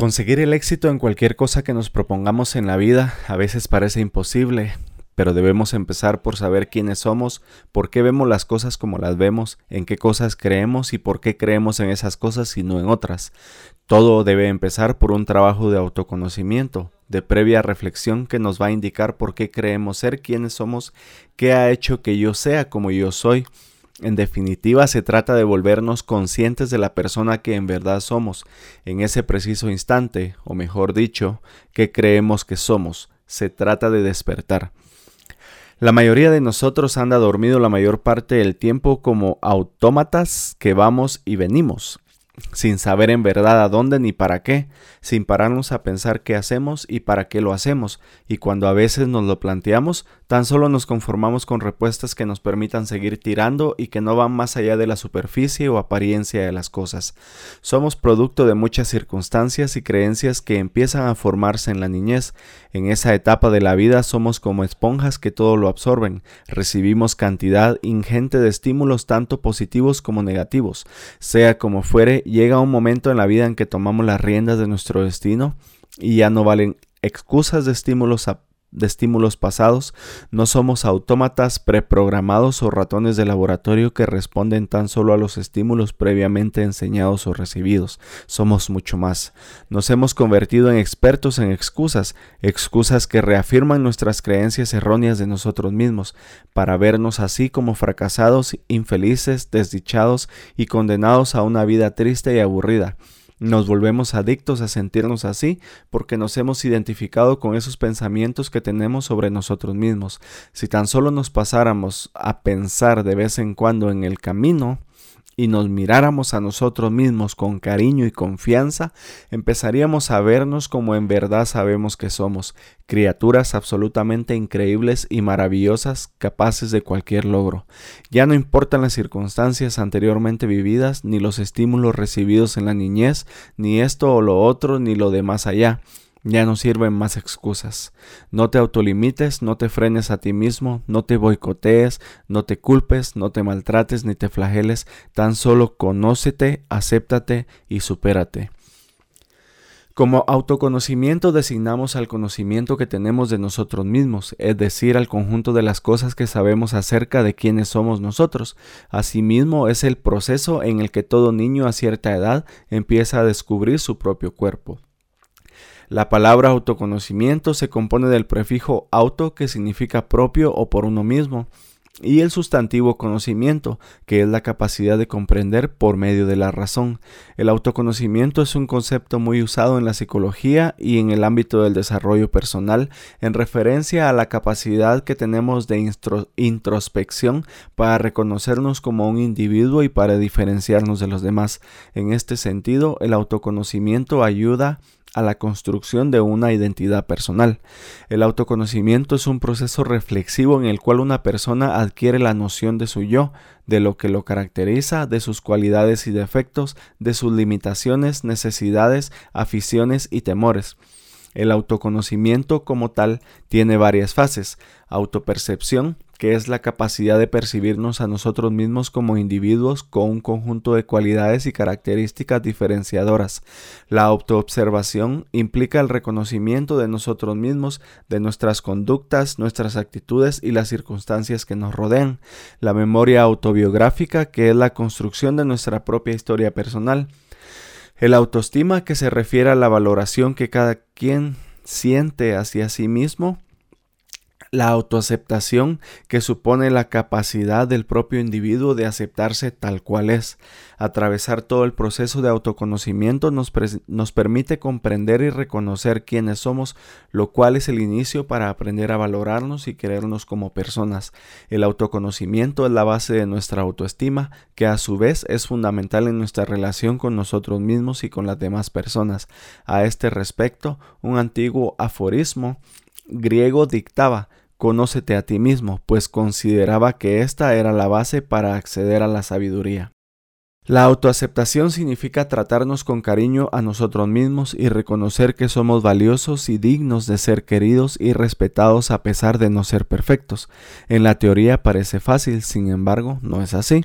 Conseguir el éxito en cualquier cosa que nos propongamos en la vida a veces parece imposible, pero debemos empezar por saber quiénes somos, por qué vemos las cosas como las vemos, en qué cosas creemos y por qué creemos en esas cosas y no en otras. Todo debe empezar por un trabajo de autoconocimiento, de previa reflexión que nos va a indicar por qué creemos ser quienes somos, qué ha hecho que yo sea como yo soy, en definitiva, se trata de volvernos conscientes de la persona que en verdad somos, en ese preciso instante, o mejor dicho, que creemos que somos. Se trata de despertar. La mayoría de nosotros anda dormido la mayor parte del tiempo como autómatas que vamos y venimos sin saber en verdad a dónde ni para qué, sin pararnos a pensar qué hacemos y para qué lo hacemos, y cuando a veces nos lo planteamos, tan solo nos conformamos con respuestas que nos permitan seguir tirando y que no van más allá de la superficie o apariencia de las cosas. Somos producto de muchas circunstancias y creencias que empiezan a formarse en la niñez. En esa etapa de la vida somos como esponjas que todo lo absorben, recibimos cantidad ingente de estímulos tanto positivos como negativos, sea como fuere, llega un momento en la vida en que tomamos las riendas de nuestro destino y ya no valen excusas de estímulos de estímulos pasados, no somos autómatas preprogramados o ratones de laboratorio que responden tan solo a los estímulos previamente enseñados o recibidos. Somos mucho más. Nos hemos convertido en expertos en excusas, excusas que reafirman nuestras creencias erróneas de nosotros mismos, para vernos así como fracasados, infelices, desdichados y condenados a una vida triste y aburrida. Nos volvemos adictos a sentirnos así porque nos hemos identificado con esos pensamientos que tenemos sobre nosotros mismos. Si tan solo nos pasáramos a pensar de vez en cuando en el camino, y nos miráramos a nosotros mismos con cariño y confianza, empezaríamos a vernos como en verdad sabemos que somos, criaturas absolutamente increíbles y maravillosas, capaces de cualquier logro. Ya no importan las circunstancias anteriormente vividas, ni los estímulos recibidos en la niñez, ni esto o lo otro, ni lo de más allá. Ya no sirven más excusas. No te autolimites, no te frenes a ti mismo, no te boicotees, no te culpes, no te maltrates ni te flageles, tan solo conócete, acéptate y supérate. Como autoconocimiento designamos al conocimiento que tenemos de nosotros mismos, es decir, al conjunto de las cosas que sabemos acerca de quiénes somos nosotros. Asimismo, es el proceso en el que todo niño a cierta edad empieza a descubrir su propio cuerpo. La palabra autoconocimiento se compone del prefijo auto que significa propio o por uno mismo y el sustantivo conocimiento, que es la capacidad de comprender por medio de la razón. El autoconocimiento es un concepto muy usado en la psicología y en el ámbito del desarrollo personal en referencia a la capacidad que tenemos de introspección para reconocernos como un individuo y para diferenciarnos de los demás. En este sentido, el autoconocimiento ayuda a la construcción de una identidad personal. El autoconocimiento es un proceso reflexivo en el cual una persona adquiere la noción de su yo, de lo que lo caracteriza, de sus cualidades y defectos, de sus limitaciones, necesidades, aficiones y temores. El autoconocimiento como tal tiene varias fases, autopercepción, que es la capacidad de percibirnos a nosotros mismos como individuos con un conjunto de cualidades y características diferenciadoras. La autoobservación implica el reconocimiento de nosotros mismos, de nuestras conductas, nuestras actitudes y las circunstancias que nos rodean. La memoria autobiográfica, que es la construcción de nuestra propia historia personal. El autoestima, que se refiere a la valoración que cada quien siente hacia sí mismo la autoaceptación que supone la capacidad del propio individuo de aceptarse tal cual es. Atravesar todo el proceso de autoconocimiento nos, nos, permite comprender y reconocer quiénes somos, lo cual es el inicio para aprender a valorarnos y querernos como personas. El autoconocimiento es la base de nuestra autoestima, que a su vez es fundamental en nuestra relación con nosotros mismos y con las demás personas. A este respecto, un antiguo aforismo griego dictaba Conócete a ti mismo, pues consideraba que esta era la base para acceder a la sabiduría. La autoaceptación significa tratarnos con cariño a nosotros mismos y reconocer que somos valiosos y dignos de ser queridos y respetados a pesar de no ser perfectos. En la teoría parece fácil, sin embargo, no es así.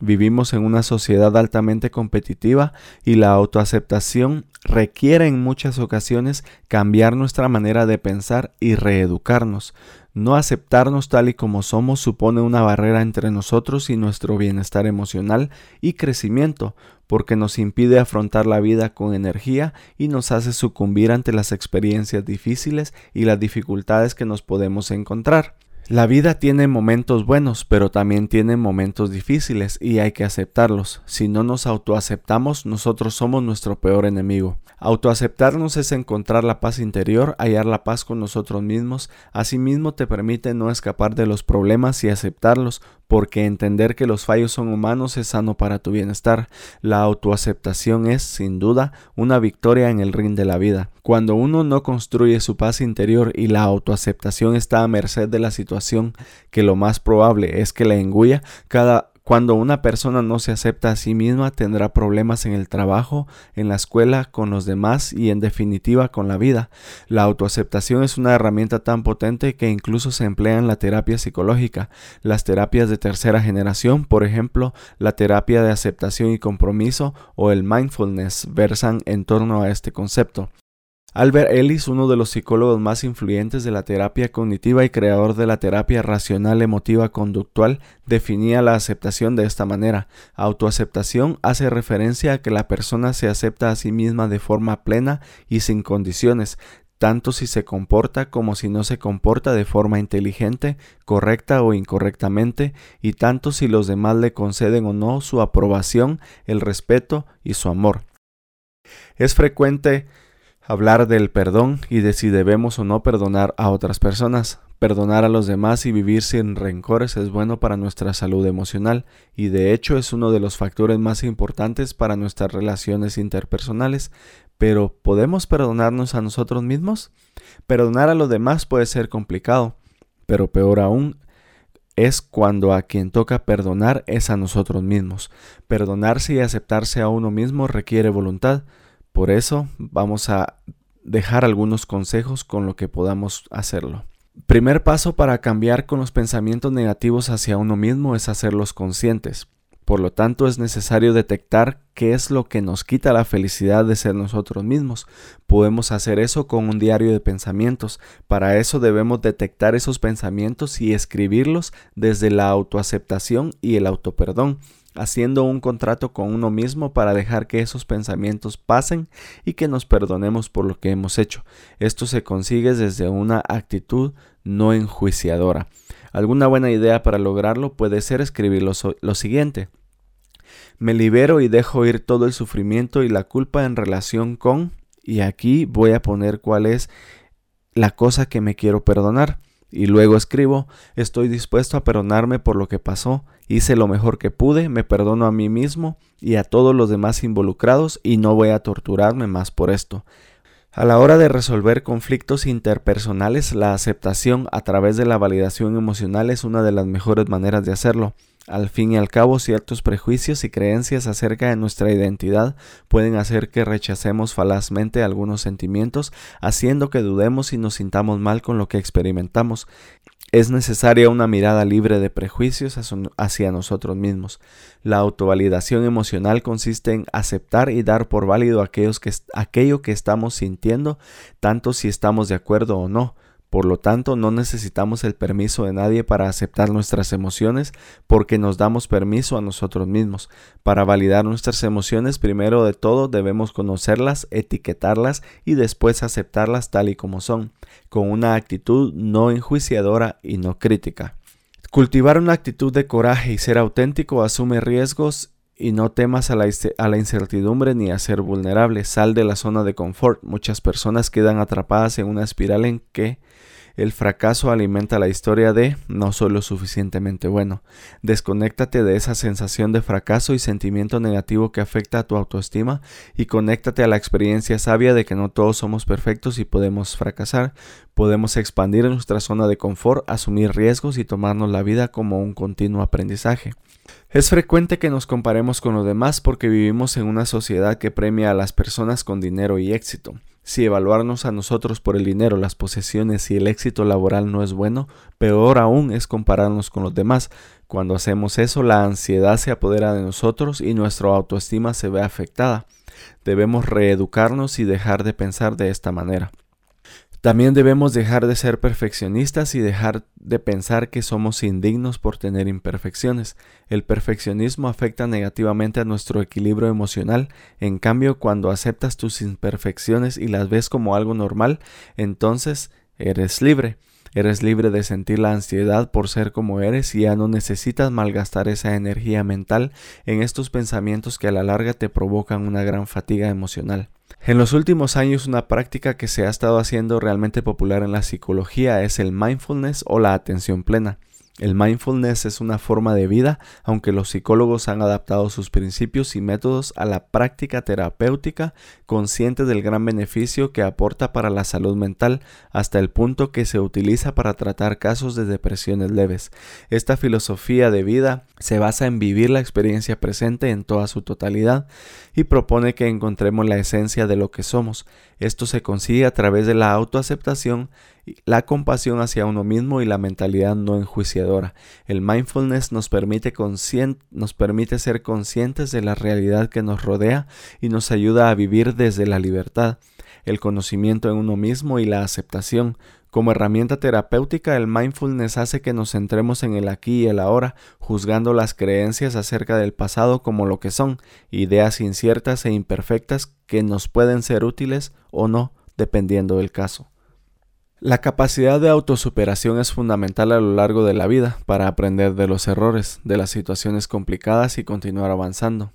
Vivimos en una sociedad altamente competitiva y la autoaceptación requiere en muchas ocasiones cambiar nuestra manera de pensar y reeducarnos. No aceptarnos tal y como somos supone una barrera entre nosotros y nuestro bienestar emocional y crecimiento, porque nos impide afrontar la vida con energía y nos hace sucumbir ante las experiencias difíciles y las dificultades que nos podemos encontrar. La vida tiene momentos buenos, pero también tiene momentos difíciles y hay que aceptarlos. Si no nos autoaceptamos, nosotros somos nuestro peor enemigo. Autoaceptarnos es encontrar la paz interior, hallar la paz con nosotros mismos. Asimismo te permite no escapar de los problemas y aceptarlos, porque entender que los fallos son humanos es sano para tu bienestar. La autoaceptación es, sin duda, una victoria en el ring de la vida. Cuando uno no construye su paz interior y la autoaceptación está a merced de la situación, que lo más probable es que la engulla, cada cuando una persona no se acepta a sí misma tendrá problemas en el trabajo, en la escuela, con los demás y en definitiva con la vida. La autoaceptación es una herramienta tan potente que incluso se emplea en la terapia psicológica. Las terapias de tercera generación, por ejemplo, la terapia de aceptación y compromiso o el mindfulness versan en torno a este concepto. Albert Ellis, uno de los psicólogos más influyentes de la terapia cognitiva y creador de la terapia racional emotiva conductual, definía la aceptación de esta manera. Autoaceptación hace referencia a que la persona se acepta a sí misma de forma plena y sin condiciones, tanto si se comporta como si no se comporta de forma inteligente, correcta o incorrectamente, y tanto si los demás le conceden o no su aprobación, el respeto y su amor. Es frecuente hablar del perdón y de si debemos o no perdonar a otras personas. Perdonar a los demás y vivir sin rencores es bueno para nuestra salud emocional y de hecho es uno de los factores más importantes para nuestras relaciones interpersonales. Pero ¿podemos perdonarnos a nosotros mismos? Perdonar a los demás puede ser complicado, pero peor aún es cuando a quien toca perdonar es a nosotros mismos. Perdonarse y aceptarse a uno mismo requiere voluntad, por eso vamos a dejar algunos consejos con lo que podamos hacerlo. Primer paso para cambiar con los pensamientos negativos hacia uno mismo es hacerlos conscientes. Por lo tanto, es necesario detectar qué es lo que nos quita la felicidad de ser nosotros mismos. Podemos hacer eso con un diario de pensamientos. Para eso debemos detectar esos pensamientos y escribirlos desde la autoaceptación y el autoperdón haciendo un contrato con uno mismo para dejar que esos pensamientos pasen y que nos perdonemos por lo que hemos hecho. Esto se consigue desde una actitud no enjuiciadora. Alguna buena idea para lograrlo puede ser escribir lo, siguiente. Me libero y dejo ir todo el sufrimiento y la culpa en relación con, y aquí voy a poner cuál es la cosa que me quiero perdonar. Y luego escribo, estoy dispuesto a perdonarme por lo que pasó, hice lo mejor que pude, me perdono a mí mismo y a todos los demás involucrados y no voy a torturarme más por esto. A la hora de resolver conflictos interpersonales, la aceptación a través de la validación emocional es una de las mejores maneras de hacerlo. Al fin y al cabo, ciertos prejuicios y creencias acerca de nuestra identidad pueden hacer que rechacemos falazmente algunos sentimientos, haciendo que dudemos y nos sintamos mal con lo que experimentamos. Es necesaria una mirada libre de prejuicios hacia nosotros mismos. La autovalidación emocional consiste en aceptar y dar por válido aquellos que, aquello que estamos sintiendo, tanto si estamos de acuerdo o no. Por lo tanto, no necesitamos el permiso de nadie para aceptar nuestras emociones porque nos damos permiso a nosotros mismos. Para validar nuestras emociones, primero de todo debemos conocerlas, etiquetarlas y después aceptarlas tal y como son, con una actitud no enjuiciadora y no crítica. Cultivar una actitud de coraje y ser auténtico asume riesgos y no temas a la, a la, incertidumbre ni a ser vulnerable. Sal de la zona de confort. Muchas personas quedan atrapadas en una espiral en que el fracaso alimenta la historia de no soy lo suficientemente bueno. Desconéctate de esa sensación de fracaso y sentimiento negativo que afecta a tu autoestima y conéctate a la experiencia sabia de que no todos somos perfectos y podemos fracasar. Podemos expandir nuestra zona de confort, asumir riesgos y tomarnos la vida como un continuo aprendizaje. Es frecuente que nos comparemos con los demás porque vivimos en una sociedad que premia a las personas con dinero y éxito. Si evaluarnos a nosotros por el dinero, las posesiones y el éxito laboral no es bueno, peor aún es compararnos con los demás. Cuando hacemos eso, la ansiedad se apodera de nosotros y nuestra autoestima se ve afectada. Debemos reeducarnos y dejar de pensar de esta manera. También debemos dejar de ser perfeccionistas y dejar de pensar que somos indignos por tener imperfecciones. El perfeccionismo afecta negativamente a nuestro equilibrio emocional. En cambio, cuando aceptas tus imperfecciones y las ves como algo normal, entonces eres libre. Eres libre de sentir la ansiedad por ser como eres y ya no necesitas malgastar esa energía mental en estos pensamientos que a la larga te provocan una gran fatiga emocional. En los últimos años una práctica que se ha estado haciendo realmente popular en la psicología es el mindfulness o la atención plena. El mindfulness es una forma de vida, aunque los psicólogos han adaptado sus principios y métodos a la práctica terapéutica, consciente del gran beneficio que aporta para la salud mental, hasta el punto que se utiliza para tratar casos de depresiones leves. Esta filosofía de vida se basa en vivir la experiencia presente en toda su totalidad y propone que encontremos la esencia de lo que somos. Esto se consigue a través de la autoaceptación la compasión hacia uno mismo y la mentalidad no enjuiciadora. El mindfulness nos permite, nos permite ser conscientes de la realidad que nos rodea y nos ayuda a vivir desde la libertad, el conocimiento en uno mismo y la aceptación. Como herramienta terapéutica, el mindfulness hace que nos centremos en el aquí y el ahora, juzgando las creencias acerca del pasado como lo que son, ideas inciertas e imperfectas que nos pueden ser útiles o no, dependiendo del caso. La capacidad de autosuperación es fundamental a lo largo de la vida para aprender de los errores, de las situaciones complicadas y continuar avanzando.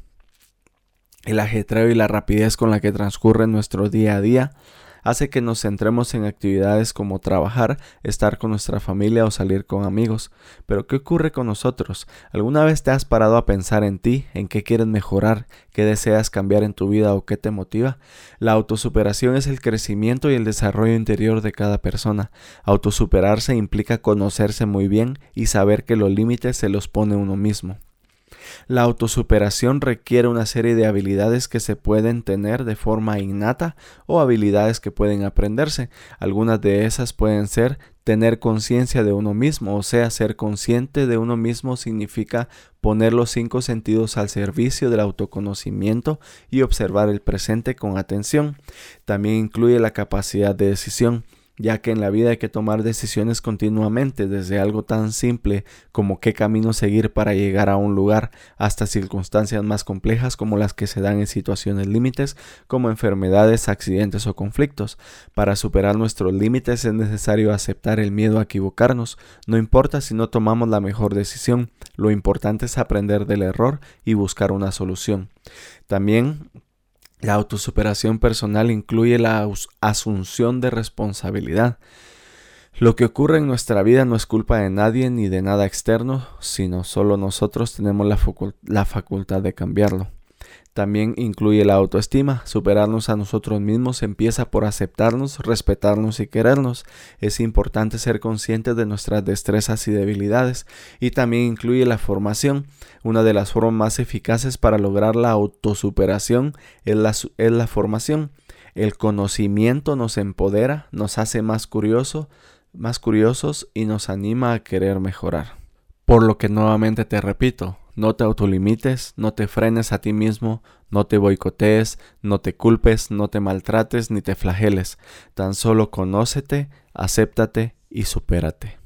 El ajetreo y la rapidez con la que transcurre nuestro día a día hace que nos centremos en actividades como trabajar, estar con nuestra familia o salir con amigos. Pero ¿qué ocurre con nosotros? ¿Alguna vez te has parado a pensar en ti, en qué quieres mejorar, qué deseas cambiar en tu vida o qué te motiva? La autosuperación es el crecimiento y el desarrollo interior de cada persona. Autosuperarse implica conocerse muy bien y saber que los límites se los pone uno mismo. La autosuperación requiere una serie de habilidades que se pueden tener de forma innata o habilidades que pueden aprenderse. Algunas de esas pueden ser tener conciencia de uno mismo, o sea, ser consciente de uno mismo significa poner los cinco sentidos al servicio del autoconocimiento y observar el presente con atención. También incluye la capacidad de decisión ya que en la vida hay que tomar decisiones continuamente, desde algo tan simple como qué camino seguir para llegar a un lugar, hasta circunstancias más complejas como las que se dan en situaciones límites, como enfermedades, accidentes o conflictos. Para superar nuestros límites es necesario aceptar el miedo a equivocarnos, no importa si no tomamos la mejor decisión, lo importante es aprender del error y buscar una solución. También la autosuperación personal incluye la asunción de responsabilidad. Lo que ocurre en nuestra vida no es culpa de nadie ni de nada externo, sino solo nosotros tenemos la, la facultad de cambiarlo. También incluye la autoestima. Superarnos a nosotros mismos empieza por aceptarnos, respetarnos y querernos. Es importante ser conscientes de nuestras destrezas y debilidades. Y también incluye la formación. Una de las formas más eficaces para lograr la autosuperación es la, es la formación. El conocimiento nos empodera, nos hace más curioso, más curiosos y nos anima a querer mejorar. Por lo que nuevamente te repito, no te autolimites, no te frenes a ti mismo, no te boicotees, no te culpes, no te maltrates ni te flageles. Tan solo conócete, acéptate y supérate.